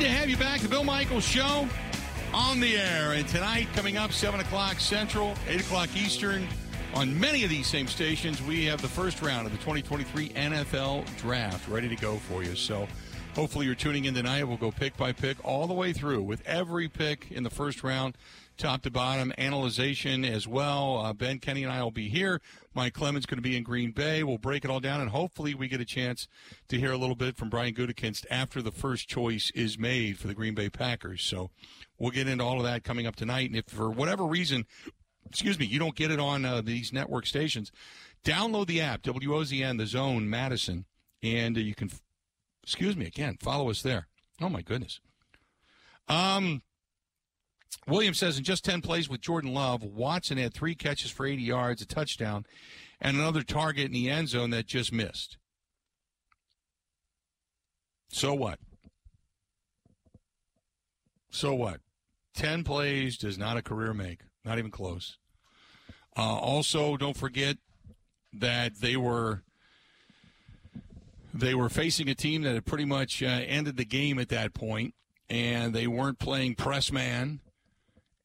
To have you back. The Bill Michaels Show on the air. And tonight, coming up, 7 o'clock Central, 8 o'clock Eastern, on many of these same stations, we have the first round of the 2023 NFL Draft ready to go for you. So hopefully you're tuning in tonight. We'll go pick by pick all the way through with every pick in the first round top to bottom, analyzation as well. Uh, ben Kenny and I will be here. Mike Clemens going to be in Green Bay. We'll break it all down, and hopefully we get a chance to hear a little bit from Brian Gutekunst after the first choice is made for the Green Bay Packers. So we'll get into all of that coming up tonight. And if for whatever reason, excuse me, you don't get it on uh, these network stations, download the app WOZN, the Zone, Madison, and uh, you can, excuse me again, follow us there. Oh my goodness. Um, Williams says in just 10 plays with Jordan Love, Watson had three catches for 80 yards, a touchdown, and another target in the end zone that just missed. So what? So what? 10 plays does not a career make, not even close. Uh, also, don't forget that they were they were facing a team that had pretty much uh, ended the game at that point, and they weren't playing press man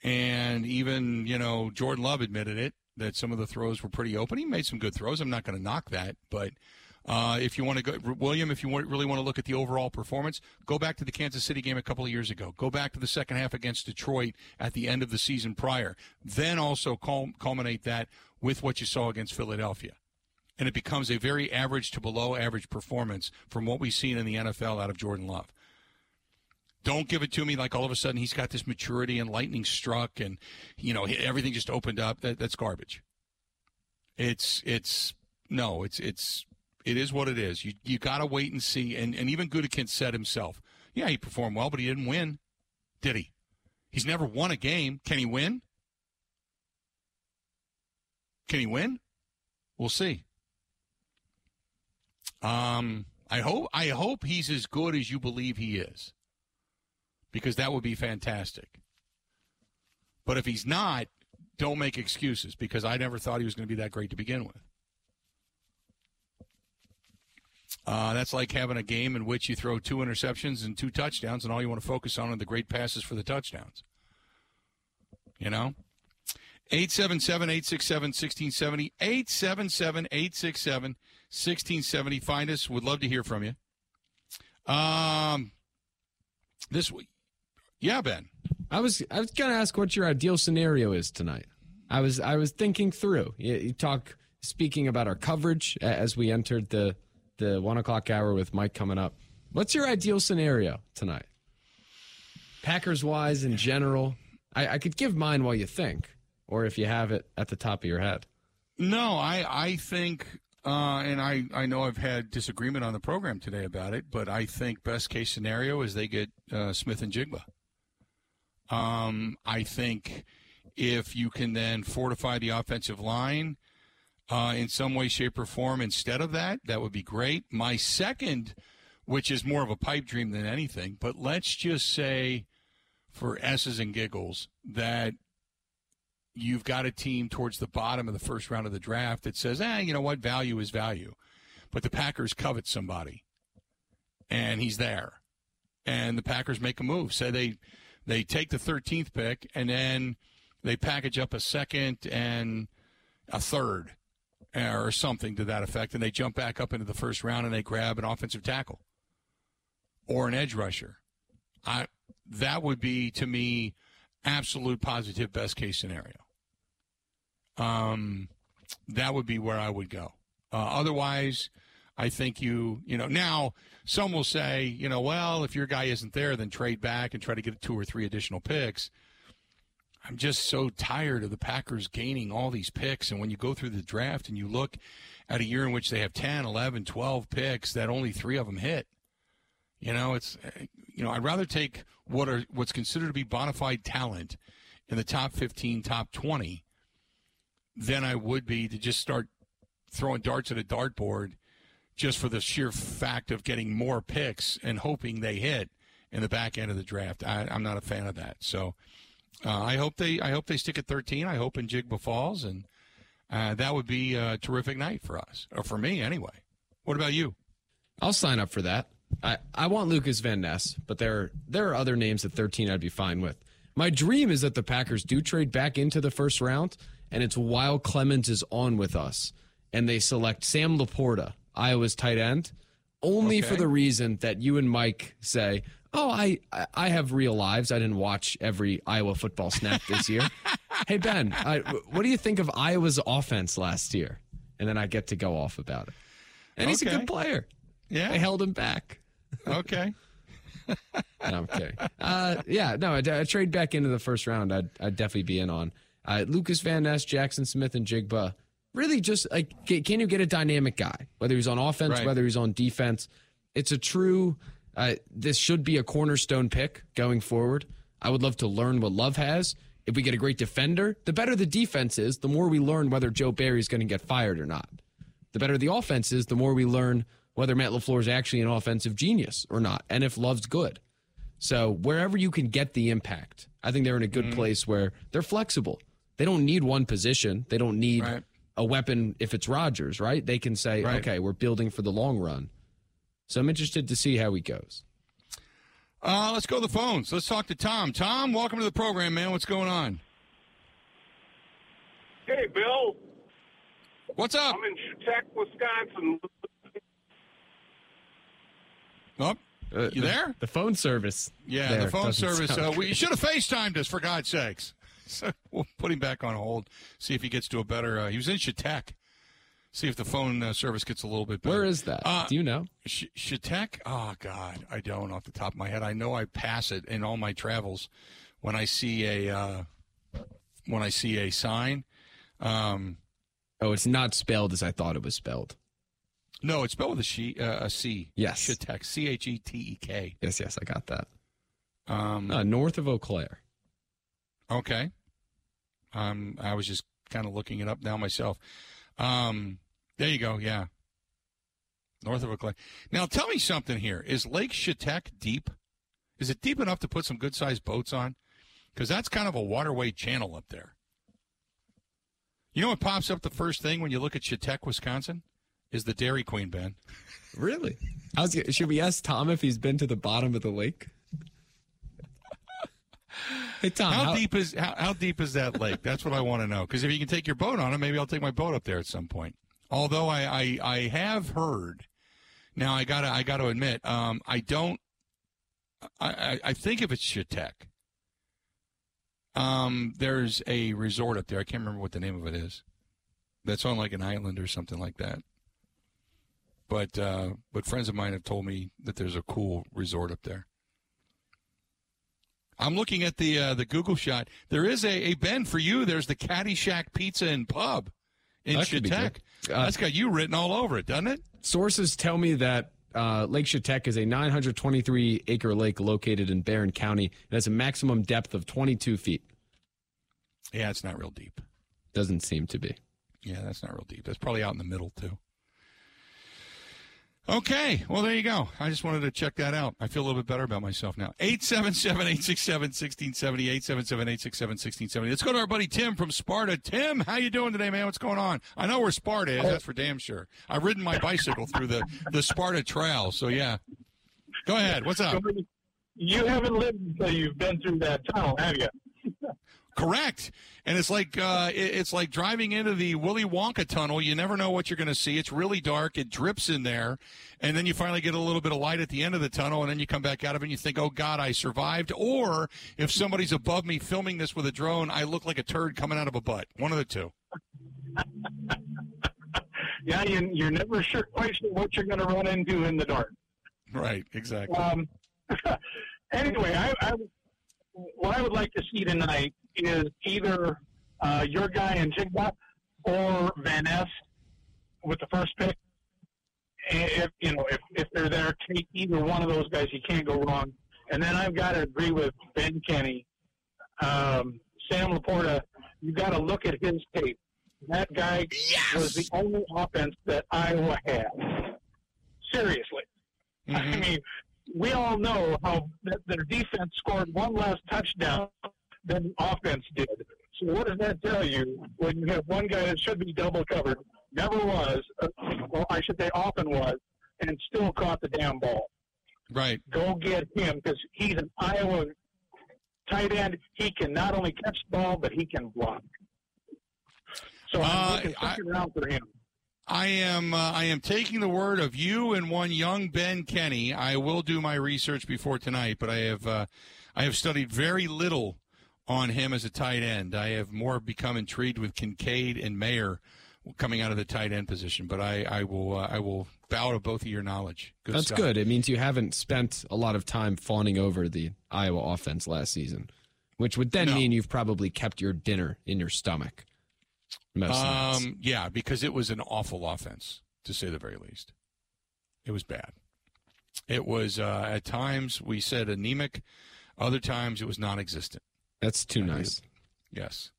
and even, you know, Jordan Love admitted it that some of the throws were pretty open. He made some good throws. I'm not going to knock that. But uh, if you want to go, William, if you want, really want to look at the overall performance, go back to the Kansas City game a couple of years ago. Go back to the second half against Detroit at the end of the season prior. Then also culminate that with what you saw against Philadelphia. And it becomes a very average to below average performance from what we've seen in the NFL out of Jordan Love. Don't give it to me like all of a sudden he's got this maturity and lightning struck and you know everything just opened up. That, that's garbage. It's it's no, it's it's it is what it is. You you got to wait and see. And and even Gutekunst said himself, yeah, he performed well, but he didn't win, did he? He's never won a game. Can he win? Can he win? We'll see. Um, I hope I hope he's as good as you believe he is because that would be fantastic. But if he's not, don't make excuses because I never thought he was going to be that great to begin with. Uh, that's like having a game in which you throw two interceptions and two touchdowns, and all you want to focus on are the great passes for the touchdowns. You know? 877 867 1670. 877 867 1670. Find us. Would love to hear from you. Um, this week, yeah, Ben. I was I was gonna ask what your ideal scenario is tonight. I was I was thinking through. You, you talk speaking about our coverage as we entered the the one o'clock hour with Mike coming up. What's your ideal scenario tonight? Packers wise in general. I, I could give mine while you think, or if you have it at the top of your head. No, I I think uh, and I, I know I've had disagreement on the program today about it, but I think best case scenario is they get uh, Smith-Njigba. Um, I think if you can then fortify the offensive line uh, in some way, shape, or form instead of that, that would be great. My second, which is more of a pipe dream than anything, but let's just say for S's and giggles that you've got a team towards the bottom of the first round of the draft that says, eh, you know what, value is value. But the Packers covet somebody, and he's there. And the Packers make a move. Say they they take the 13th pick and then they package up a second and a third or something to that effect, and they jump back up into the first round and they grab an offensive tackle or an edge rusher. I that would be to me absolute positive best case scenario. Um, that would be where I would go. Uh, otherwise, I think you, you know, now some will say, you know, well, if your guy isn't there, then trade back and try to get two or three additional picks. I'm just so tired of the Packers gaining all these picks. And when you go through the draft and you look at a year in which they have 10, 11, 12 picks, that only three of them hit. You know, it's, you know, I'd rather take what are what's considered to be bona fide talent in the top 15, top 20 than I would be to just start throwing darts at a dartboard just for the sheer fact of getting more picks and hoping they hit in the back end of the draft. I, am not a fan of that. So uh, I hope they I hope they stick at 13. I hope Njigba falls, and uh, that would be a terrific night for us or for me anyway. What about you? I'll sign up for that. I, I want Lucas Van Ness, but there there are other names at 13 I'd be fine with. My dream is that the Packers do trade back into the first round, and it's while Clemens is on with us, and they select Sam Laporta, Iowa's tight end, only Okay. for the reason that you and Mike say, "Oh, I I- I have real lives. I didn't watch every Iowa football snap this year." hey Ben, I, what do you think of Iowa's offense last year? And then I get to go off about it. And he's a good player. Yeah. I held him back. Okay. No, I'm kidding. Uh, yeah, no, I, a trade back into the first round, I'd, I'd definitely be in on. Uh, Lucas Van Ness, Jaxon Smith-Njigba. Really, just like, can you get a dynamic guy? Whether he's on offense, Right. whether he's on defense. It's a true, uh, this should be a cornerstone pick going forward. I would love to learn what Love has. If we get a great defender, the better the defense is, the more we learn whether Joe Barry's going to get fired or not. The better the offense is, the more we learn whether Matt LaFleur is actually an offensive genius or not, and if Love's good. So wherever you can get the impact, I think they're in a good place where they're flexible. They don't need one position. They don't need Right. A weapon if it's Rodgers, right? They can say, Right. okay, we're building for the long run. So I'm interested to see how he goes. Uh, let's go to the phones. Let's talk to Tom. Tom, welcome to the program, man. What's going on? Hey, Bill. What's up? I'm in Chetek, Wisconsin. Oh, Uh, you there? The phone service. Yeah, there the phone doesn't service. Uh, we good. should have FaceTimed us, for God's sakes. So we'll put him back on hold, see if he gets to a better. Uh, he was in Chetek. See if the phone uh, service gets a little bit better. Where is that? Uh, Do you know? Sh-? Oh, God. I don't off the top of my head. I know I pass it in all my travels when I see a uh, when I see a sign. Um, Oh, it's not spelled as I thought it was spelled. no, it's spelled with a, she, uh, a C. Yes. Chetek. C H E T E K. Yes, yes, I got that. Um, Uh, north of Eau Claire. Okay. Um, I was just kind of looking it up now myself. Um, there you go. Yeah. North of Clay. Now, tell me something here. Is Lake Chetek deep? Is it deep enough to put some good sized boats on? Because that's kind of a waterway channel up there. You know what pops up the first thing when you look at Chetek, Wisconsin? Is the Dairy Queen, Ben. Really? I was. Should we ask Tom if he's been to the bottom of the lake? Hey Tom, How, how, deep is how, how deep is that lake? That's what I want to know. Because if you can take your boat on it, maybe I'll take my boat up there at some point. Although I I, I have heard. Now I gotta I gotta admit, um, I don't. I, I I think if it's Chetek, um, there's a resort up there. I can't remember what the name of it is. That's on like an island or something like that. But uh, but friends of mine have told me that there's a cool resort up there. I'm looking at the uh, the Google shot. There is a, a Ben for you. There's the Caddyshack Pizza and Pub in That could Chetek. Uh, That's got you written all over it, doesn't it? sources tell me that uh, Lake Chetek is a 923 acre lake located in Barron County. It has a maximum depth of 22 feet. Yeah, it's not real deep. Doesn't seem to be. Yeah, that's not real deep. That's probably out in the middle too. Okay, well there you go. I just wanted to check that out. I feel a little bit better about myself now. 877-867-1670, 877-867-1670. Let's go to our buddy Tim from Sparta. Tim, how you doing today, man? What's going on? I know where Sparta is, that's for damn sure. I've ridden my bicycle through the, the Sparta Trail, so yeah. Go ahead. What's up? You haven't lived until you've been through that tunnel, have you? Correct. And it's like uh, it's like driving into the Willy Wonka tunnel. You never know what you're going to see. It's really dark. It drips in there, and then you finally get a little bit of light at the end of the tunnel, and then you come back out of it and you think, "Oh God, I survived." Or if somebody's above me filming this with a drone, I look like a turd coming out of a butt. One of the two. Yeah, you, you're never sure quite sure what you're going to run into in the dark. Right. Exactly. Um, anyway, I, I, what I would like to see tonight is either uh, your guy Njigba or Van Ness with the first pick. If you know if, if they're there, take either one of those guys. You can't go wrong. And then I've got to agree with Ben Kenny, um, Sam Laporta. You got to look at his tape. That guy was the only offense that Iowa had. Seriously. I Mhm. mean, we all know how that their defense scored one last touchdown than offense did. So what does that tell you when you have one guy that should be double covered, never was, uh, well, I should say often was, and still caught the damn ball? Right. Go get him because he's an Iowa tight end. He can not only catch the ball, but he can block. So I'm Uh, looking I- second round for him. I am uh, I am taking the word of you and one young Ben Kenny. I will do my research before tonight, but I have uh, I have studied very little on him as a tight end. I have more become intrigued with Kincaid and Mayer coming out of the tight end position. But I I will uh, I will bow to both of your knowledge. Good That's stuff. good. It means you haven't spent a lot of time fawning over the Iowa offense last season, which would then No. mean you've probably kept your dinner in your stomach. Most nights. Um, yeah, because it was an awful offense, to say the very least. It was bad. It was uh, at times we said anemic, other times it was non-existent. That's too nice. Yes.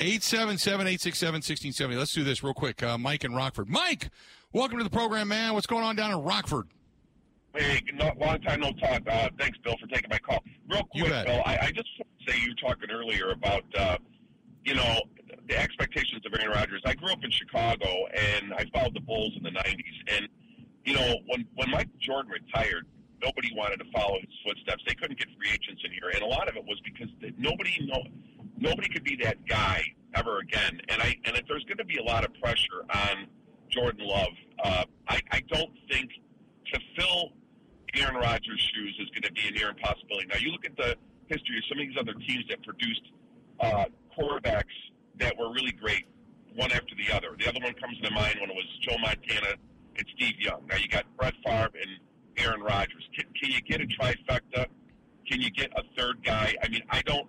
877-867-1670. Let's do this real quick. Uh, Mike in Rockford. Mike, welcome to the program, man. What's going on down in Rockford? Hey, no, long time no talk. Uh, thanks, Bill, for taking my call. Real quick. Bill, I, I just want to say you were talking earlier about, uh, you know, the expectations of Aaron Rodgers. I grew up in Chicago, and I followed the Bulls in the 90s. And, you know, when, when Mike Jordan retired, nobody wanted to follow his footsteps. They couldn't get free agents in here. And a lot of it was because nobody know, nobody could be that guy ever again. And I and if there's going to be a lot of pressure on Jordan Love, uh, I, I don't think to fill Aaron Rodgers' shoes is going to be a near impossibility. Now, you look at the history of some of these other teams that produced uh, quarterbacks that were really great, one after the other. The other one comes to mind when it was Joe Montana and Steve Young. Now, you got Brett Favre and Aaron Rodgers. Can, can you get a trifecta? Can you get a third guy? I mean, I don't.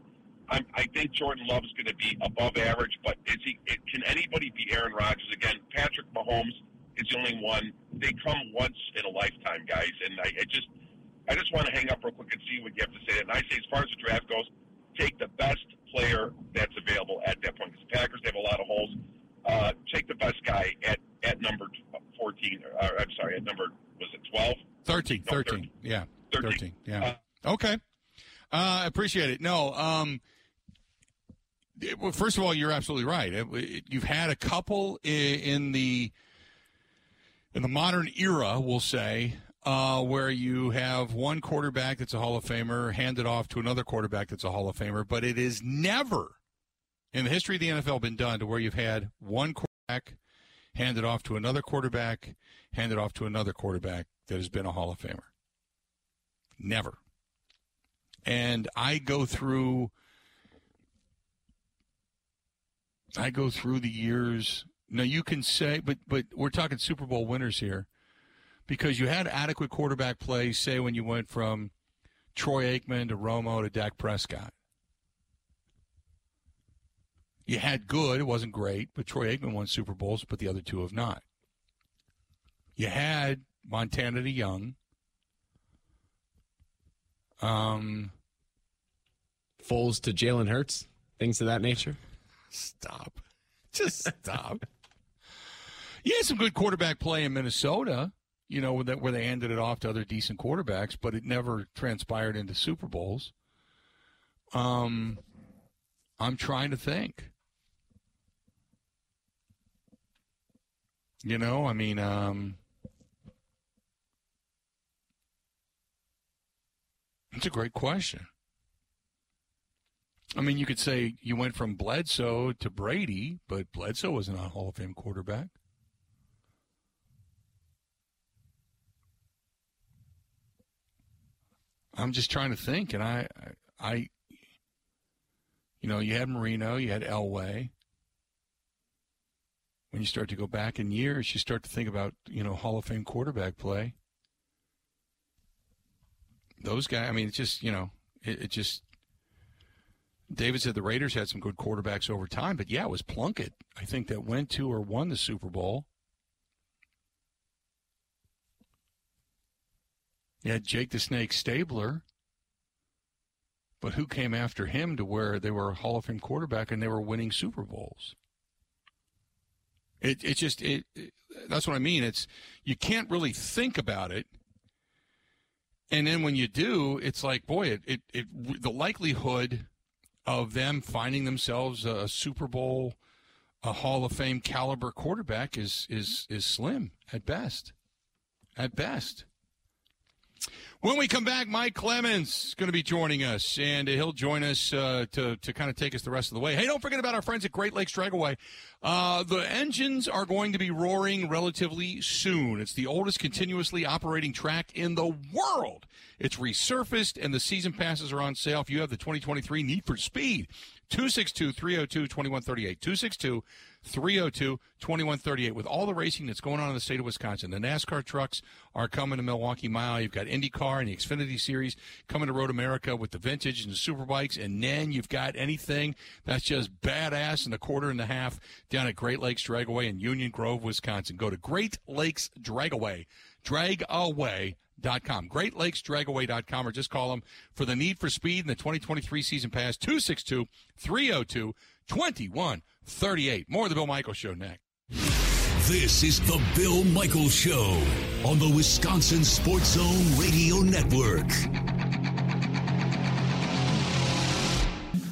I'm, I think Jordan Love is going to be above average, but is he? It, can anybody be Aaron Rodgers again? Patrick Mahomes is the only one. They come once in a lifetime, guys, and I, I just, I just want to hang up real quick and see what you have to say. And I say, as far as the draft goes, take the best player that's available at that point. Because the Packers they have a lot of holes. Uh, take the best guy at at number fourteen. Uh, I'm sorry, at number was it twelve? 13. No, 13. Yeah. 13. 13. Yeah. Okay. Uh, appreciate it. No, um, it- well, first of all, you're absolutely right. It- it- you've had a couple i- in the in the modern era, we'll say, uh, where you have one quarterback that's a Hall of Famer handed off to another quarterback that's a Hall of Famer, but it is never in the history of the NFL been done to where you've had one quarterback handed off to another quarterback, handed off to another quarterback that has been a Hall of Famer. Never. And I go through I go through the years. Now you can say but but we're talking Super Bowl winners here because you had adequate quarterback play say when you went from Troy Aikman to Romo to Dak Prescott. You had good, it wasn't great, but Troy Aikman won Super Bowls, but the other two have not. You had Montana to Young. Um, Foles to Jalen Hurts, things of that nature. stop. Just stop. You had some good quarterback play in Minnesota, you know, where they, where they handed it off to other decent quarterbacks, but it never transpired into Super Bowls. Um, I'm trying to think. You know, I mean, um, it's a great question. I mean, you could say you went from Bledsoe to Brady, but Bledsoe wasn't a Hall of Fame quarterback. I'm just trying to think, and I, I, you know, you had Marino, you had Elway. When you start to go back in years, you start to think about, you know, Hall of Fame quarterback play. Those guys, I mean, it's just, you know, it, it just. David said the Raiders had some good quarterbacks over time, but yeah, it was Plunkett, I think, that went to or won the Super Bowl. Had Jake the Snake Stabler, but who came after him to where they were a Hall of Fame quarterback and they were winning Super Bowls? It it just it, it that's what I mean. It's you can't really think about it, and then when you do, it's like boy, it it, it the likelihood of them finding themselves a Super Bowl, a Hall of Fame caliber quarterback is is is slim at best, at best. When we come back, Mike Clemens is going to be joining us, and he'll join us uh, to, to kind of take us the rest of the way. Hey, don't forget about our friends at Great Lakes Dragaway. Uh, the engines are going to be roaring relatively soon. It's the oldest continuously operating track in the world. It's resurfaced, and the season passes are on sale if you have the 2023 Need for Speed. 262 302 2138. 262 302 2138. With all the racing that's going on in the state of Wisconsin, the NASCAR trucks are coming to Milwaukee Mile. You've got IndyCar and the Xfinity Series coming to Road America with the vintage and the superbikes. And then you've got anything that's just badass in the quarter and a half down at Great Lakes Dragaway in Union Grove, Wisconsin. Go to Great Lakes Dragaway. Dragaway com. Great Lakes Dragaway.com or just call them for the need for speed in the 2023 season pass 262 302 2138. More of the Bill Michael Show next. This is the Bill Michael Show on the Wisconsin Sports Zone Radio Network.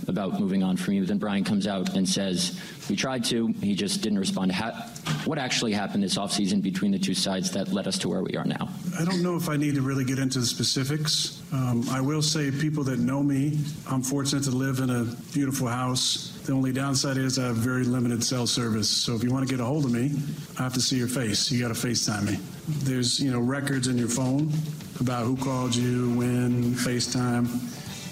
About moving on from you, then Brian comes out and says, We tried to, he just didn't respond. Ha- what actually happened this offseason between the two sides that led us to where we are now? I don't know if I need to really get into the specifics. Um, I will say, people that know me, I'm fortunate to live in a beautiful house. The only downside is I have very limited cell service. So if you want to get a hold of me, I have to see your face. You got to FaceTime me. There's, you know, records in your phone about who called you, when, FaceTime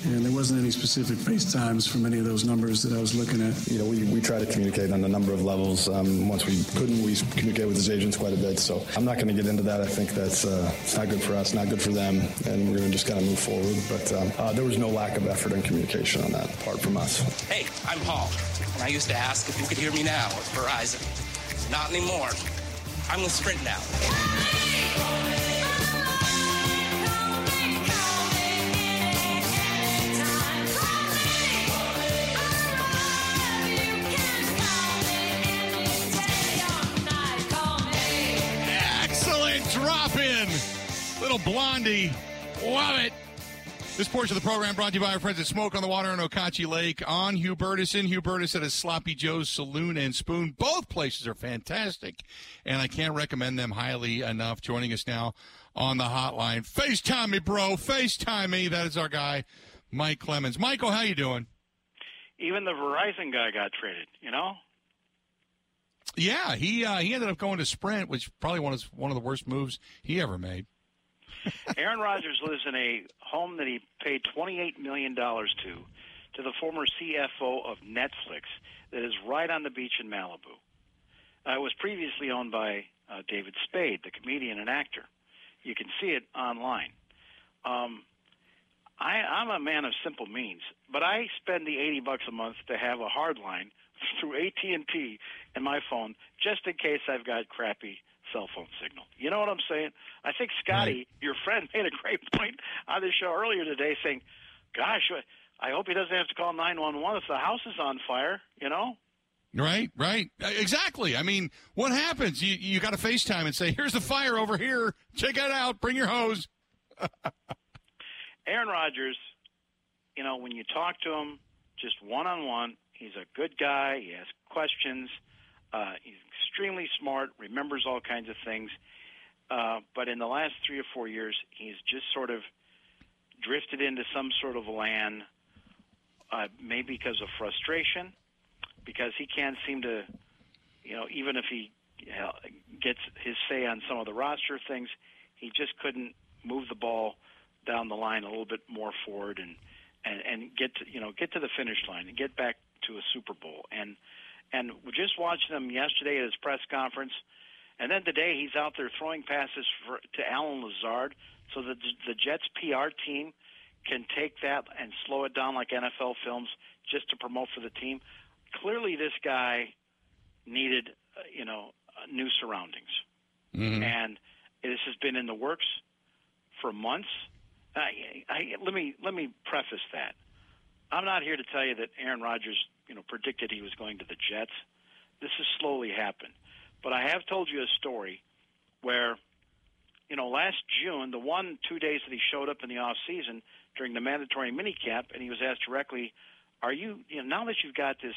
and there wasn't any specific face times from any of those numbers that I was looking at. You know, we, we try to communicate on a number of levels. Um, once we couldn't, we communicated with his agents quite a bit. So I'm not going to get into that. I think that's uh, it's not good for us, not good for them, and we're going to just kind of move forward. But um, uh, there was no lack of effort and communication on that part from us. Hey, I'm Paul, and I used to ask if you could hear me now at Verizon. Not anymore. I'm with Sprint now. In. Little Blondie. Love it. This portion of the program brought to you by our friends at Smoke on the Water in Okauchee Lake on Hubertus in Hubertus at a Sloppy Joe's Saloon and Spoon. Both places are fantastic, and I can't recommend them highly enough. Joining us now on the hotline, FaceTime me, bro. FaceTime me. That is our guy, Mike Clemens. Michael, how you doing? Even the Verizon guy got traded. You know. Yeah, he uh, he ended up going to Sprint, which probably one of one of the worst moves he ever made. Aaron Rodgers lives in a home that he paid twenty eight million dollars to to the former CFO of Netflix that is right on the beach in Malibu. Uh, it was previously owned by uh, David Spade, the comedian and actor. You can see it online. Um, I, I'm a man of simple means, but I spend the eighty bucks a month to have a hard line through AT&T and my phone just in case I've got crappy cell phone signal. You know what I'm saying? I think Scotty, right. your friend, made a great point on the show earlier today saying, gosh, I hope he doesn't have to call 911 if the house is on fire, you know? Right, right. Uh, exactly. I mean, what happens? You you got to FaceTime and say, "Here's the fire over here. Check it out. Bring your hose." Aaron Rodgers, you know, when you talk to him just one on one, He's a good guy. He asks questions. Uh, he's extremely smart, remembers all kinds of things. Uh, but in the last three or four years, he's just sort of drifted into some sort of land, uh, maybe because of frustration, because he can't seem to, you know, even if he you know, gets his say on some of the roster things, he just couldn't move the ball down the line a little bit more forward and and and get to you know get to the finish line and get back to a Super Bowl. And and just watching him yesterday at his press conference, and then today he's out there throwing passes for, to Allen Lazard, so that the Jets PR team can take that and slow it down like NFL films just to promote for the team. Clearly, this guy needed uh, you know uh, new surroundings, mm-hmm. and this has been in the works for months. I, I, let me let me preface that. I'm not here to tell you that Aaron Rodgers you know, predicted he was going to the Jets. This has slowly happened. But I have told you a story where, you know, last June, the one two days that he showed up in the off season during the mandatory minicamp, and he was asked directly, "Are you, you know, now that you've got this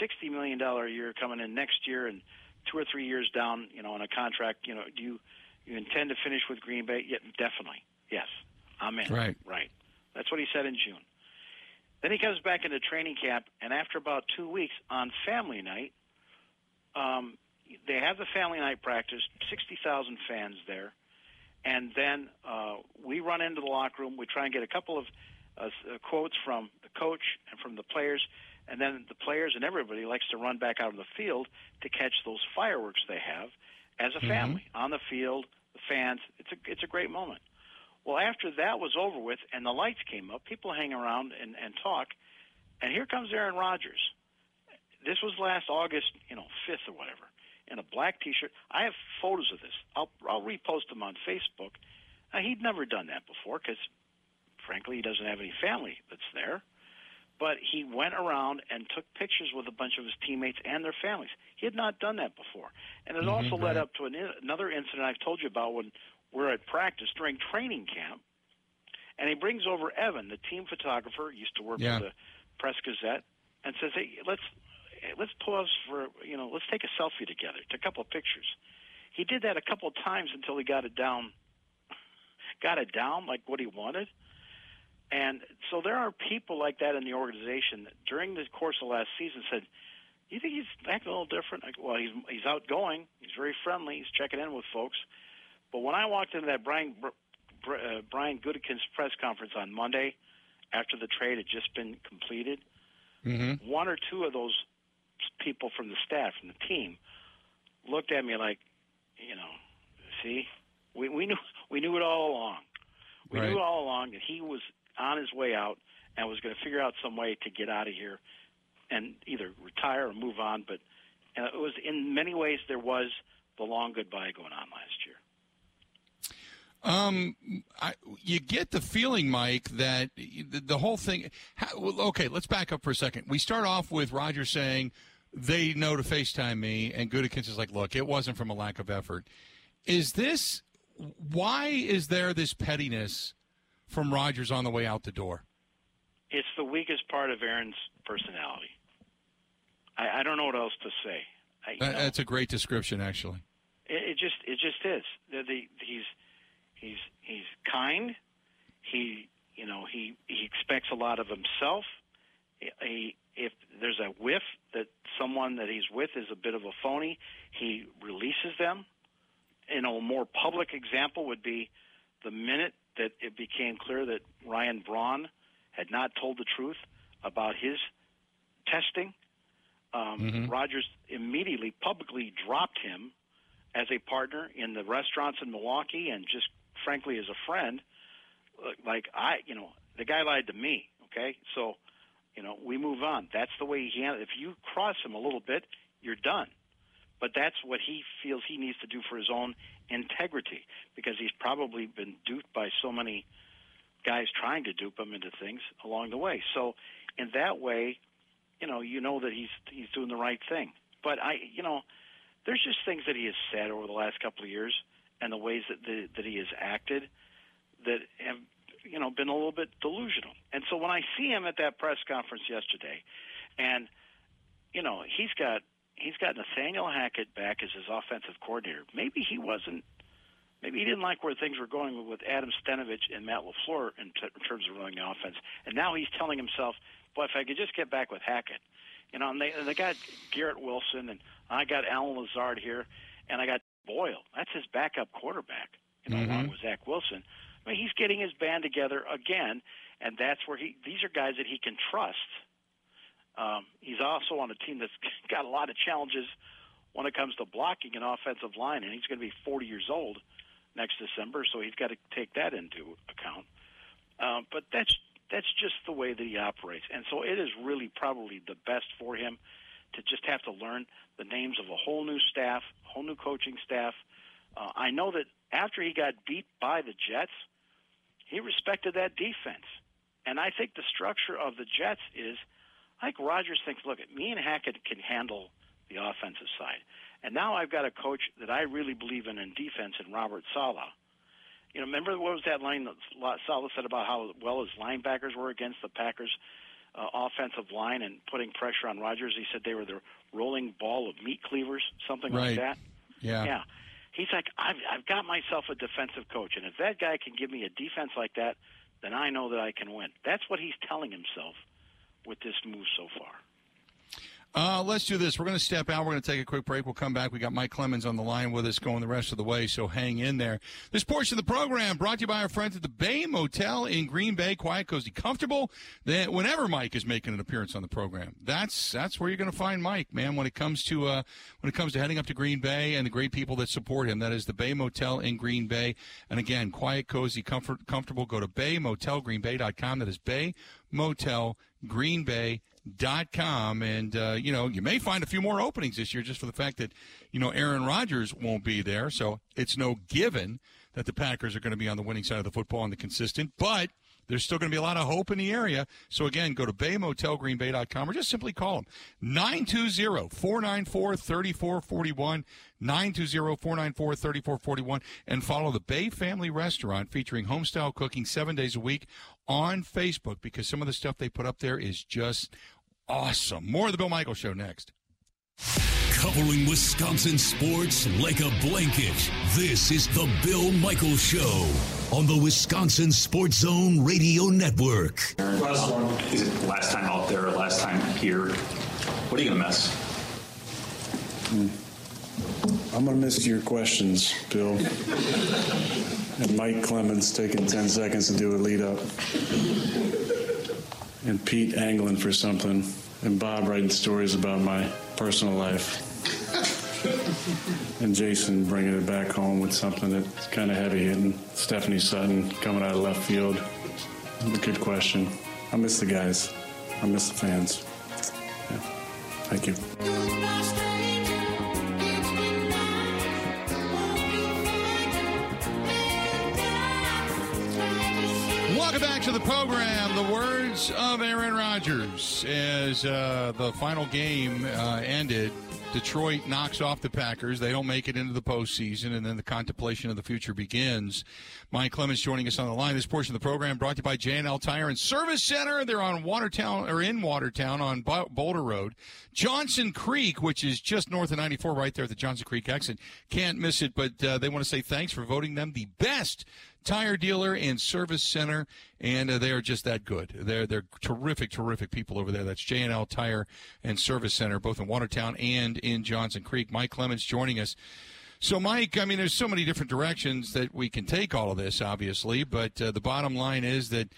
sixty million dollar a year coming in next year and two or three years down, you know, on a contract, you know, do you you intend to finish with Green Bay? Yeah, definitely. Yes, I'm in. Right. Right. That's what he said in June. Then he comes back into training camp, and after about two weeks on family night, um, they have the family night practice, 60,000 fans there. And then uh, we run into the locker room. We try and get a couple of uh, uh, quotes from the coach and from the players. And then the players and everybody likes to run back out of the field to catch those fireworks they have as a family on the field, the fans. It's a, it's a great moment. Well, after that was over with and the lights came up, people hang around and, and talk. And here comes Aaron Rodgers. This was last August, you know, 5th or whatever, in a black T-shirt. I have photos of this. I'll I'll repost them on Facebook. Now, he'd never done that before because, frankly, he doesn't have any family that's there. But he went around and took pictures with a bunch of his teammates and their families. He had not done that before, and it Mhm, also led up to an, another incident I've told you about when we're at practice during training camp, and he brings over Evan, the team photographer, used to work Yeah. for the Press Gazette, and says, "Hey, let's let's pause for you know, let's take a selfie together, take a couple of pictures." He did that a couple of times until he got it down, got it down like what he wanted. And so there are people like that in the organization that during the course of last season said, "You think he's acting a little different?" Go, well, he's he's outgoing, he's very friendly, he's checking in with folks. But when I walked into that Brian Br- Br- uh, Brian Gutekunst press conference on Monday, after the trade had just been completed, Mm-hmm. one or two of those people from the staff from the team looked at me like, you know, see, we we knew we knew it all along. We Right. knew all along that he was on his way out and was going to figure out some way to get out of here and either retire or move on. But and it was in many ways there was the long goodbye going on last year. Um, I, you get the feeling, Mike, that the, the whole thing. How, okay, let's back up for a second. We start off with Roger saying they know to FaceTime me, and Gutekunst is like, "Look, it wasn't from a lack of effort." Is this why is there this pettiness from Rodgers on the way out the door? It's the weakest part of Aaron's personality. I, I don't know what else to say. I, That, that's a great description, actually. It, it just it just is. The, the, he's he's he's kind. He you know he he expects a lot of himself. He, if there's a whiff that someone that he's with is a bit of a phony, he releases them. You know, a more public example would be the minute that it became clear that Ryan Braun had not told the truth about his testing. Um, Rodgers immediately publicly dropped him as a partner in the restaurants in Milwaukee and just frankly as a friend. Uh, like I, you know, the guy lied to me. Okay, so you know we move on. That's the way he. handled If you cross him a little bit, you're done. But that's what he feels he needs to do for his own integrity because he's probably been duped by so many guys trying to dupe him into things along the way. So in that way, you know, you know that he's he's doing the right thing. But I, you know, there's just things that he has said over the last couple of years and the ways that the, that he has acted that have you know been a little bit delusional. And so when I see him at that press conference yesterday, and you know he's got he's got Nathaniel Hackett back as his offensive coordinator. Maybe he wasn't. Maybe he didn't like where things were going with Adam Stenavich and Matt Lafleur in, t- in terms of running the offense. And now he's telling himself, "Boy, if I could just get back with Hackett." You know, and they, and they got Garrett Wilson, and I got Allen Lazard here, and I got Boyle. That's his backup quarterback. You know, along with Zach Wilson. I mean, he's getting his band together again, and that's where he. These are guys that he can trust. Um, he's also on a team that's got a lot of challenges when it comes to blocking an offensive line, and he's going to be 40 years old next December, so he's got to take that into account. Um, but that's that's just the way that he operates, and so it is really probably the best for him to just have to learn the names of a whole new staff, whole new coaching staff. Uh, I know that after he got beat by the Jets, he respected that defense, and I think the structure of the Jets is. Think Rodgers thinks, look, me and Hackett can handle the offensive side. And now I've got a coach that I really believe in in defense in Robert Saleh. You know, remember what was that line that Sala said about how well his linebackers were against the Packers' uh, offensive line and putting pressure on Rodgers? He said they were the rolling ball of meat cleavers, something like that. Yeah. Yeah. He's like, I've, I've got myself a defensive coach, and if that guy can give me a defense like that, then I know that I can win. That's what he's telling himself with this move so far. Uh, let's do this. We're going to step out. We're going to take a quick break. We'll come back. We got Mike Clemens on the line with us going the rest of the way, so hang in there. This portion of the program brought to you by our friends at the Bay Motel in Green Bay. Quiet, cozy, comfortable. That whenever Mike is making an appearance on the program, that's that's where you're going to find Mike, man. When it comes to uh, when it comes to heading up to Green Bay and the great people that support him, that is the Bay Motel in Green Bay. And again, quiet, cozy, comfort, comfortable. Go to BayMotelGreenBay.com. That is Bay Motel Green Bay dot com. And uh, you know you may find a few more openings this year just for the fact that you know Aaron Rodgers won't be there. So it's no given that the Packers are going to be on the winning side of the football and the consistent but there's still going to be a lot of hope in the area. So again, go to baymotelgreenbay.com or just simply call them 920-494-3441, 920-494-3441 and follow the Bay Family Restaurant featuring homestyle cooking 7 days a week on Facebook because some of the stuff they put up there is just awesome. More of the Bill Michael show next. Covering Wisconsin sports like a blanket. This is the Bill Michael Show on the Wisconsin Sports Zone Radio Network. Last one. Is it last time out there, last time here? What are you going to miss? Hmm. I'm going to miss your questions, Bill. and Mike Clemens taking 10 seconds to do a lead up. And Pete angling for something. And Bob writing stories about my personal life. And Jason bringing it back home with something that's kind of heavy hitting. Stephanie Sutton coming out of left field. Good question. I miss the guys. I miss the fans. Yeah. Thank you. Welcome back to the program. The words of Aaron Rodgers as uh, the final game uh, ended. Detroit knocks off the Packers. They don't make it into the postseason, and then the contemplation of the future begins. Mike Clemens joining us on the line. This portion of the program brought to you by J&L Tire and Service Center. They're on Watertown or in Watertown on Boulder Road. Johnson Creek, which is just north of 94, right there at the Johnson Creek exit. Can't miss it, but uh, they want to say thanks for voting them the best tire dealer and service center, and uh, they are just that good. They're they're terrific, terrific people over there. That's J and L Tire and Service Center, both in Watertown and in Johnson Creek. Mike Clemens joining us. So, Mike, I mean, there's so many different directions that we can take all of this, obviously, but uh, the bottom line is that,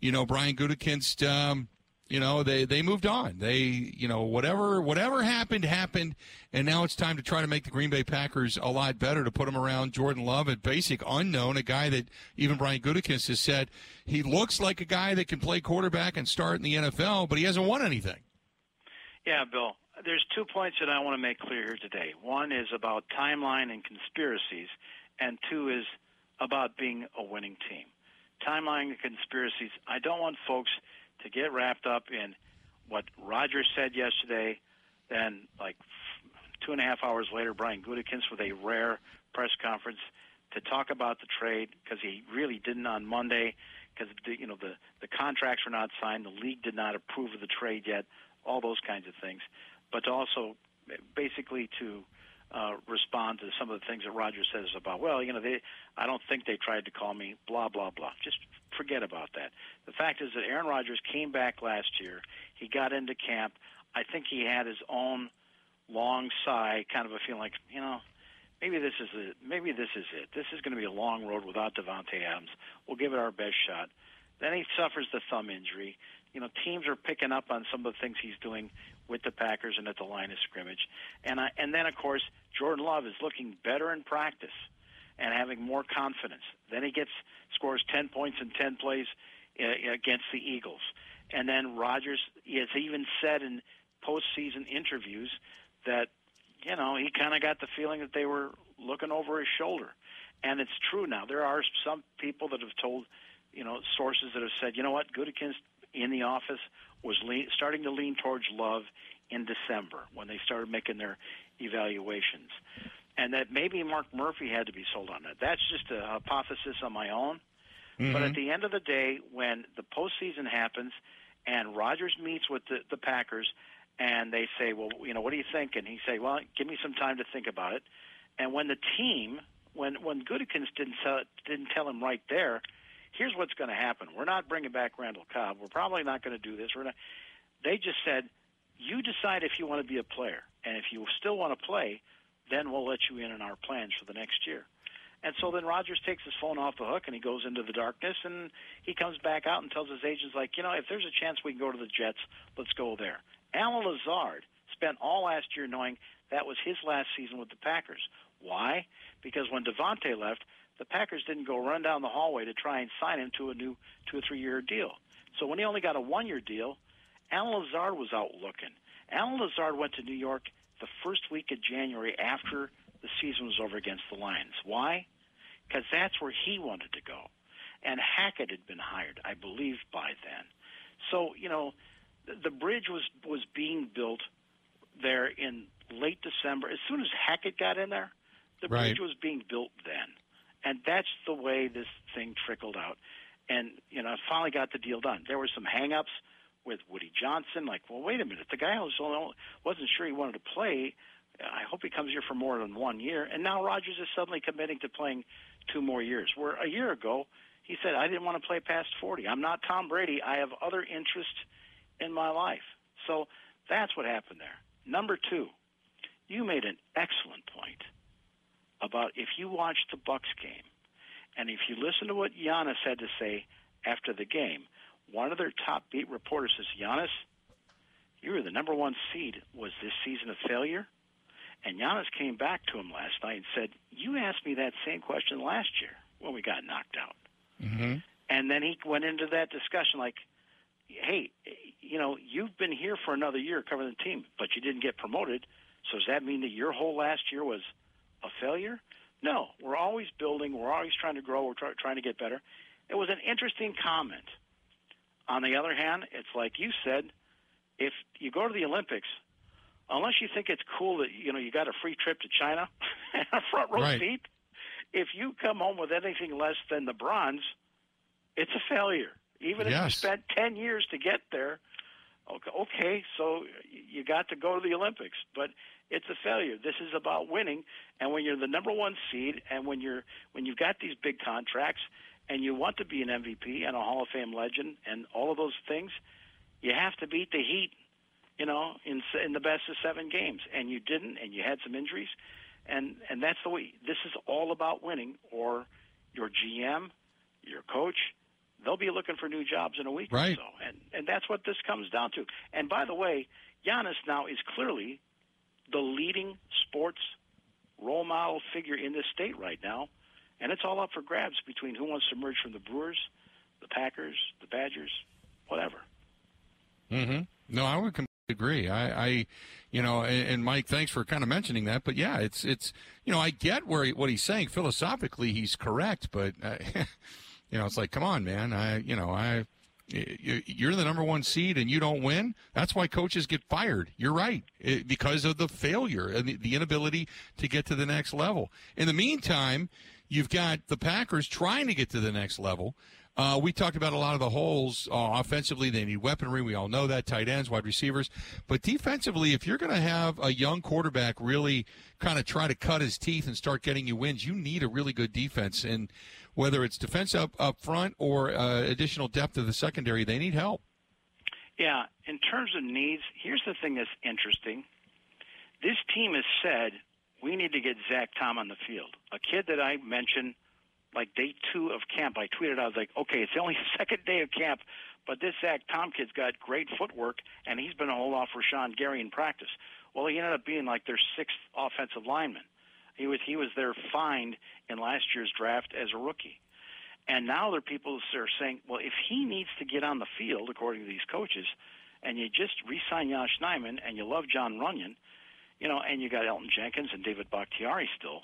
you know, Brian Gutekunst, um, you know, they, they moved on. They, you know, whatever whatever happened happened, and now it's time to try to make the Green Bay Packers a lot better to put them around Jordan Love, a basic unknown, a guy that even Brian Gutekunst has said he looks like a guy that can play quarterback and start in the NFL, but he hasn't won anything. Yeah, Bill there's two points that I want to make clear here today. One is about timeline and conspiracies, and two is about being a winning team. Timeline and conspiracies. I don't want folks to get wrapped up in what Roger said yesterday. Then, like two and a half hours later, Brian Gutekunst with a rare press conference to talk about the trade because he really didn't on Monday because you know the the contracts were not signed, the league did not approve of the trade yet, all those kinds of things but also basically to uh, respond to some of the things that Roger says about, well, you know, they, I don't think they tried to call me, blah, blah, blah. Just forget about that. The fact is that Aaron Rodgers came back last year. He got into camp. I think he had his own long sigh, kind of a feeling like, you know, maybe this is it. Maybe this is it. This is going to be a long road without Davante Adams. We'll give it our best shot. Then he suffers the thumb injury. You know, teams are picking up on some of the things he's doing with the Packers and at the line of scrimmage. And I, and then of course Jordan Love is looking better in practice and having more confidence. Then he gets scores 10 points in 10 plays uh, against the Eagles. And then Rodgers has even said in postseason interviews that you know he kind of got the feeling that they were looking over his shoulder. And it's true now. There are some people that have told, you know, sources that have said, you know what, Gutekunst in the office was lean, starting to lean towards love in December when they started making their evaluations. And that maybe Mark Murphy had to be sold on that. That's just a hypothesis on my own. Mm-hmm. But at the end of the day, when the postseason happens and Rodgers meets with the, the Packers and they say, well, you know, what do you think? And he say, well, give me some time to think about it. And when the team, when when Gutekunst didn't tell, didn't tell him right there, here's what's going to happen. We're not bringing back Randall Cobb. We're probably not going to do this. We're not. They just said, you decide if you want to be a player, and if you still want to play, then we'll let you in on our plans for the next year. And so then Rodgers takes his phone off the hook and he goes into the darkness and he comes back out and tells his agents like, you know, if there's a chance we can go to the Jets, let's go there. Allen Lazard spent all last year knowing that was his last season with the Packers. Why? Because when Davante left, the Packers didn't go run down the hallway to try and sign him to a new two or three year deal. So when he only got a one year deal, Allen Lazard was out looking. Allen Lazard went to New York the first week of January after the season was over against the Lions. Why? Because that's where he wanted to go. And Hackett had been hired, I believe, by then. So, you know, the, the bridge was, was being built there in late December. As soon as Hackett got in there, the Right. bridge was being built then. And that's the way this thing trickled out. And, you know, I finally got the deal done. There were some hang-ups with Woody Johnson. Like, well, wait a minute. The guy wasn't sure he wanted to play. I hope he comes here for more than one year. And now Rodgers is suddenly committing to playing two more years. Where a year ago, he said, I didn't want to play past 40. I'm not Tom Brady. I have other interests in my life. So that's what happened there. Number two, you made an excellent point about if you watch the Bucks game and if you listen to what Giannis had to say after the game, one of their top beat reporters says, Giannis, you were the number one seed. Was this season a failure? And Giannis came back to him last night and said, You asked me that same question last year when we got knocked out. Mm-hmm. And then he went into that discussion like, hey, you know, you've been here for another year covering the team, but you didn't get promoted. So does that mean that your whole last year was a failure? No, we're always building. We're always trying to grow. We're try, trying to get better. It was an interesting comment. On the other hand, it's like you said, if you go to the Olympics, unless you think it's cool that you know you got a free trip to China and a front row Right. seat, if you come home with anything less than the bronze, it's a failure. Even if you spent ten years to get there, okay, okay, so you got to go to the Olympics, but it's a failure. This is about winning, and when you're the number one seed, and when you're when you've got these big contracts, and you want to be an MVP and a Hall of Fame legend, and all of those things, you have to beat the Heat, you know, in in the best of seven games, and you didn't, and you had some injuries, and and that's the way. This is all about winning, or your GM, your coach, they'll be looking for new jobs in a week Right. or so, and and that's what this comes down to. And by the way, Giannis now is clearly the leading sports role model figure in this state right now, and it's all up for grabs between who wants to merge from the Brewers, the Packers, the Badgers, whatever. Mm-hmm. No, I would completely agree. I, I you know, and, and Mike, thanks for kind of mentioning that. But yeah, it's it's you know, I get where he, what he's saying philosophically. He's correct, but uh, you know, it's like, come on, man. I you know, I you- you're the number one seed and you don't win. That's why coaches get fired. You're right It- because of the failure and the, the inability to get to the next level. In the meantime, you've got the Packers trying to get to the next level. Uh, we talked about a lot of the holes uh, offensively. They need weaponry. We all know that tight ends, wide receivers. But defensively, if you're going to have a young quarterback really kind of try to cut his teeth and start getting you wins, you need a really good defense. And whether it's defense up up front or uh, additional depth of the secondary, they need help. Yeah, in terms of needs, here's the thing that's interesting. This team has said we need to get Zach Tom on the field. A kid that I mentioned, like day two of camp, I tweeted, I was like, okay, it's only second day of camp, but this Zach Tom kid's got great footwork, and he's been a hold off for Rashan Gary in practice. Well, he ended up being like their sixth offensive lineman. He was he was their find in last year's draft as a rookie. And now there are people that are saying, well, if he needs to get on the field, according to these coaches, and you just re-sign Yosh Nijman and you love Jon Runyan, you know, and you got Elgton Jenkins and David Bakhtiari still,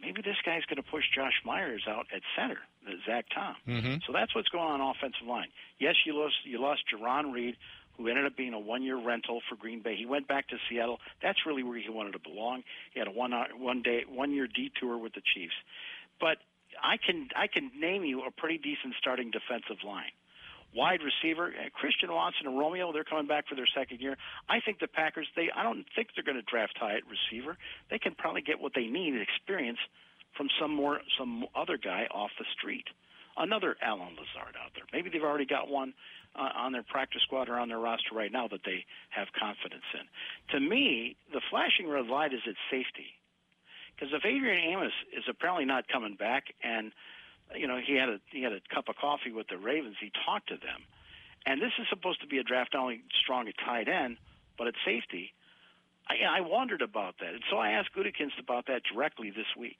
maybe this guy's going to push Josh Myers out at center, the Zach Tom. Mm-hmm. So that's what's going on offensive line. Yes, you lost you lost Jarran Reed, who ended up being a one year rental for Green Bay. He went back to Seattle. That's really where he wanted to belong. He had a one one day one year detour with the Chiefs. But I can I can name you a pretty decent starting defensive line. Wide receiver, uh, Christian Watson and Romeo, they're coming back for their second year. I think the Packers, they I don't think they're going to draft high at receiver. They can probably get what they need, experience, from some more some other guy off the street. Another Allen Lazard out there. Maybe they've already got one uh, on their practice squad or on their roster right now that they have confidence in. To me, the flashing red light is at safety. Because if Adrian Amos is apparently not coming back, and you know he had a he had a cup of coffee with the Ravens, he talked to them, and this is supposed to be a draft not only strong at tight end but at safety. I, I wondered about that, and so I asked Gutekunst about that directly this week.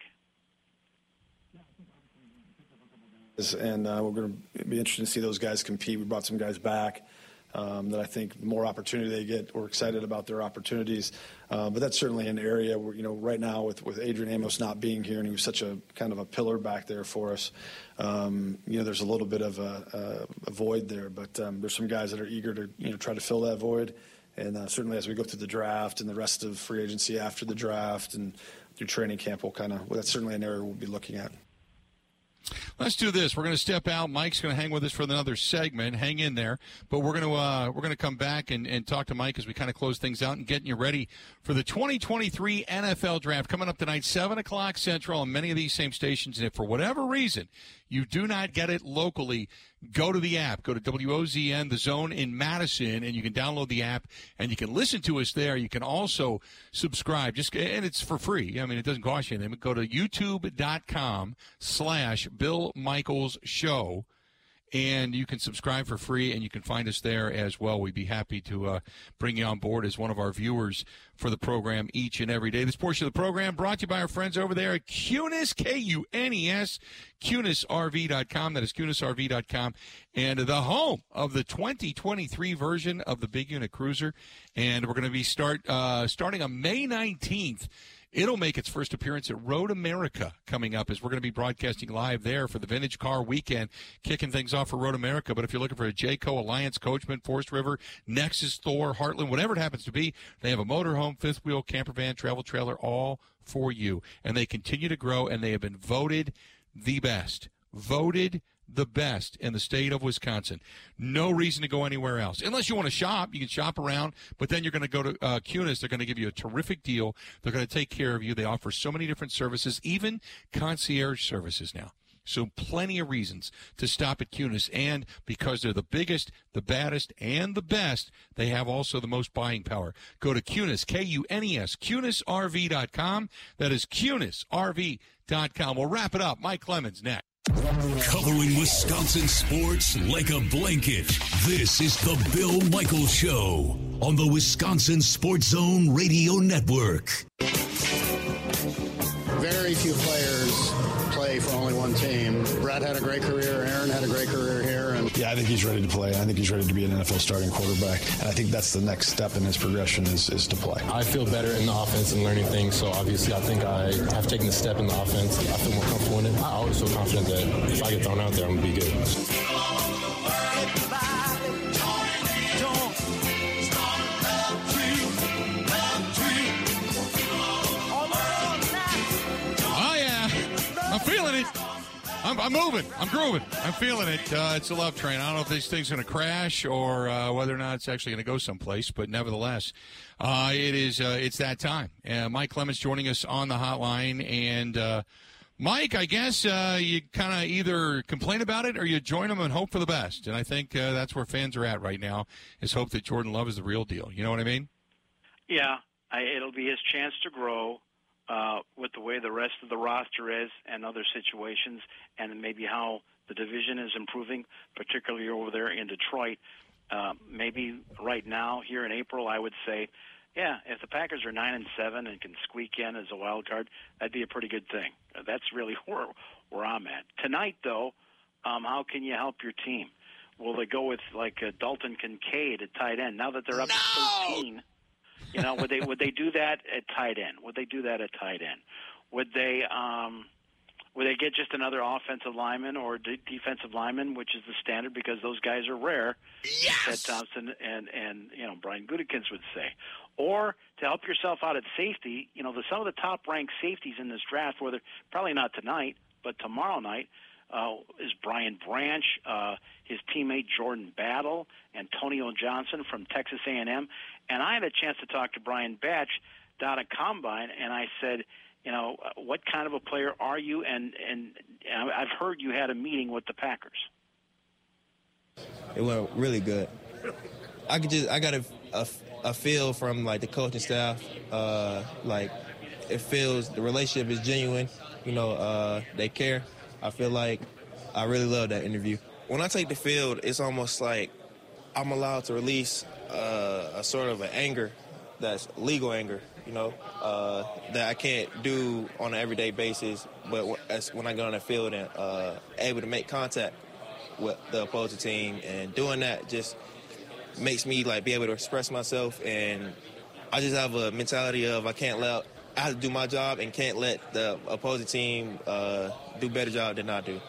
And uh, we're going to be interested to see those guys compete. We brought some guys back um, that I think the more opportunity they get, we're excited about their opportunities. Uh, but that's certainly an area where, you know, right now with, with Adrian Amos not being here and he was such a kind of a pillar back there for us, um, you know, there's a little bit of a, a, a void there. But um, there's some guys that are eager to, you know, try to fill that void. And uh, certainly as we go through the draft and the rest of free agency after the draft and through training camp, we'll kind of, well, that's certainly an area we'll be looking at. Let's do this. We're going to step out. Mike's going to hang with us for another segment. Hang in there. But we're going to uh, we're going to come back and, and talk to Mike as we kind of close things out and getting you ready for the 2023 NFL Draft coming up tonight, seven o'clock Central on many of these same stations. And if for whatever reason you do not get it locally, go to the app. Go to WOZN, the zone in Madison, and you can download the app and you can listen to us there. You can also subscribe. Just and it's for free. I mean, it doesn't cost you anything. Go to youtube.com slash Bill Michaels Show and you can subscribe for free and you can find us there as well we'd be happy to uh, bring you on board as one of our viewers for the program each and every day this portion of the program brought to you by our friends over there at Kunes, K-U-N-E-S, KunesRV.com. That is KunesRV.com. And the home of the 2023 version of the Big Unit Cruiser. And we're going to be start uh, starting on May 19th It'll make its first appearance at Road America coming up as we're going to be broadcasting live there for the Vintage Car Weekend, kicking things off for Road America. But if you're looking for a Jayco, Alliance, Coachmen, Forest River, Nexus, Thor, Heartland, whatever it happens to be, they have a motorhome, fifth wheel, camper van, travel trailer, all for you. And they continue to grow, and they have been voted the best. Voted the best in the state of Wisconsin. No reason to go anywhere else. Unless you want to shop, you can shop around, but then you're going to go to uh, Kunes. They're going to give you a terrific deal. They're going to take care of you. They offer so many different services, even concierge services now. So plenty of reasons to stop at Kunes. And because they're the biggest, the baddest, and the best, they have also the most buying power. Go to Cunis, Kunes, KunesRV.com. That is KunesRV.com. We'll wrap it up. Mike Clemens next. Covering Wisconsin sports like a blanket. This is the Bill Michaels Show on the Wisconsin Sports Zone Radio Network. Very few players play for only one team. Brad had a great career. Aaron yeah, I think he's ready to play. I think he's ready to be an NFL starting quarterback. And I think that's the next step in his progression is, is to play. I feel better in the offense and learning things. So obviously, I think I have taken a step in the offense. I feel more comfortable in it. I always feel confident that if I get thrown out there, I'm gonna be good. I'm, I'm moving. I'm grooving. I'm feeling it. Uh, it's a love train. I don't know if this thing's going to crash or uh, whether or not it's actually going to go someplace, but nevertheless, uh, it is. Uh, it's that time. Uh, Mike Clemens joining us on the hotline, and uh, Mike, I guess you kind of either complain about it or you join them and hope for the best. And I think that's where fans are at right now is hope that Jordan Love is the real deal. You know what I mean? Yeah, I, it'll be his chance to grow uh, with the way the rest of the roster is and other situations, and maybe how the division is improving, particularly over there in Detroit. Uh, maybe right now, here in April, I would say, yeah, if the Packers are nine and seven and can squeak in as a wild card, that'd be a pretty good thing. That's really where where I'm at tonight, though. Um, how can you help your team? Will they go with like uh, Dalton Kincaid at tight end now that they're up to 13? You know, would they would they do that at tight end? Would they do that at tight end? Would they um, would they get just another offensive lineman or de- defensive lineman, which is the standard because those guys are rare? Yes. Ted Thompson and and you know Brian Gutekunst would say, or to help yourself out at safety, you know, the, some of the top ranked safeties in this draft, whether probably not tonight, but tomorrow night, uh, is Brian Branch, uh, his teammate Jordan Battle, Antonio Johnson from Texas A&M, and I had a chance to talk to Brian Branch down at Combine, and I said, you know, what kind of a player are you? And and I've heard you had a meeting with the Packers. It went really good. I could just I got a, a, a feel from like the coaching staff, uh, like it feels the relationship is genuine. You know, uh, they care. I feel like I really love that interview. When I take the field, it's almost like I'm allowed to release uh, a sort of an anger that's legal anger, you know, uh, that I can't do on an everyday basis. But when I get on the field and uh, able to make contact with the opposing team, and doing that just makes me like be able to express myself. And I just have a mentality of I can't let I have to do my job and can't let the opposing team uh, do better job than I do.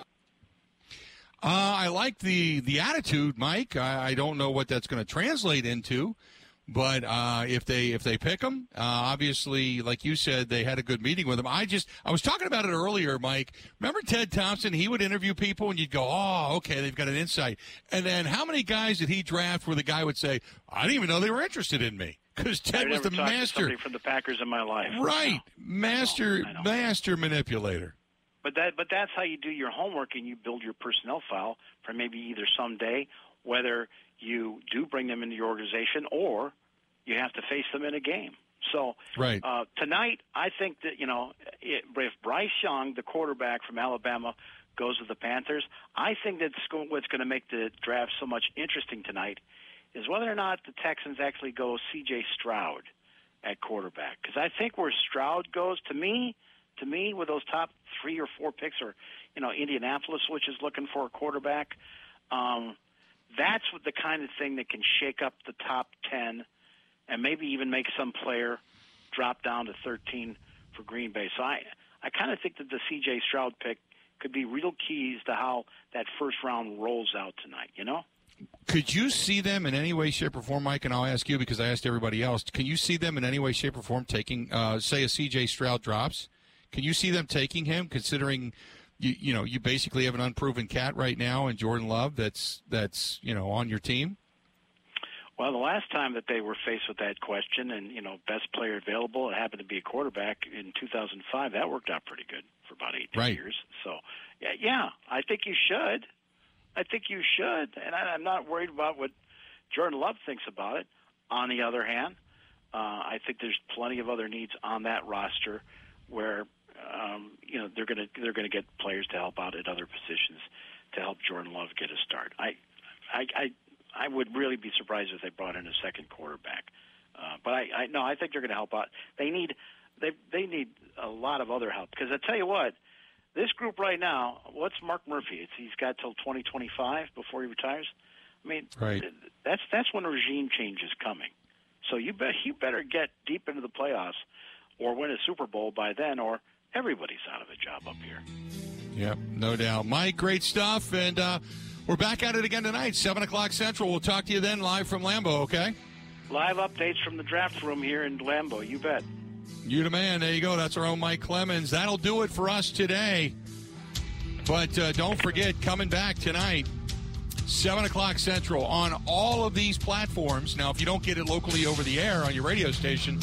Uh, I like the the attitude, Mike. I, I don't know what that's going to translate into, but uh, if they if they pick him, uh, obviously, like you said, they had a good meeting with him. I just I was talking about it earlier, Mike. Remember Ted Thompson? He would interview people, and you'd go, "Oh, okay, they've got an insight." And then how many guys did he draft where the guy would say, "I didn't even know they were interested in me"? Because Ted was the master from the Packers in my life. Right, master I know, I know. master manipulator. But that but that's how you do your homework and you build your personnel file for maybe either someday whether you do bring them into your organization or you have to face them in a game. So right. uh, tonight, I think that you know if Bryce Young, the quarterback from Alabama, goes to the Panthers, I think that's what's going to make the draft so much interesting tonight is whether or not the Texans actually go C.J. Stroud at quarterback. Because I think where Stroud goes, to me, to me, with those top three or four picks, or you know, Indianapolis, which is looking for a quarterback, um, that's what the kind of thing that can shake up the top ten, and maybe even make some player drop down to thirteen for Green Bay. So I, I kind of think that the C.J. Stroud pick could be real keys to how that first round rolls out tonight. You know. Could you see them in any way, shape, or form, Mike? And I'll ask you because I asked everybody else. Can you see them in any way, shape, or form taking, uh, say, a C.J. Stroud drops? Can you see them taking him, considering you you know you basically have an unproven cat right now and Jordan Love that's that's you know on your team? Well, the last time that they were faced with that question, and you know, best player available, it happened to be a quarterback in 2005. That worked out pretty good for about eight right. years. So, yeah, yeah, I think you should. I think you should, and I, I'm not worried about what Jordan Love thinks about it. On the other hand, uh, I think there's plenty of other needs on that roster where um, you know they're going to they're going to get players to help out at other positions to help Jordan Love get a start. I I I, I would really be surprised if they brought in a second quarterback. Uh, but I, I no, I think they're going to help out. They need they they need a lot of other help because I tell you what, this group right now, what's Mark Murphy? It's, he's got till 2025 before he retires. I mean, right. that's that's when a regime change is coming. So you bet you better get deep into the playoffs or win a Super Bowl by then, or everybody's out of a job up here. Yep, no doubt. Mike, great stuff. And uh, we're back at it again tonight, 7 o'clock Central. We'll talk to you then live from Lambeau, okay? Live updates from the draft room here in Lambeau, you bet. You the man. There you go. That's our own Mike Clemens. That'll do it for us today. But uh, don't forget, coming back tonight, 7 o'clock Central on all of these platforms. Now, if you don't get it locally over the air on your radio station,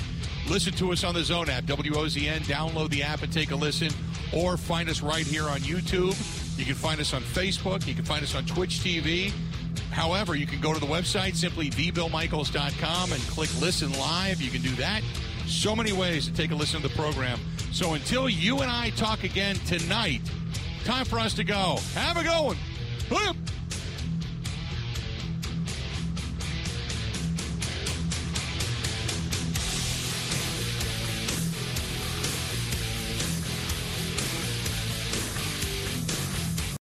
Listen to us on the Zone app, WOZN. Download the app and take a listen, or find us right here on YouTube. You can find us on Facebook. You can find us on Twitch TV. However, you can go to the website, simply thebillmichaels.com, and click listen live. You can do that. So many ways to take a listen to the program. So until you and I talk again tonight, time for us to go. Have a good one.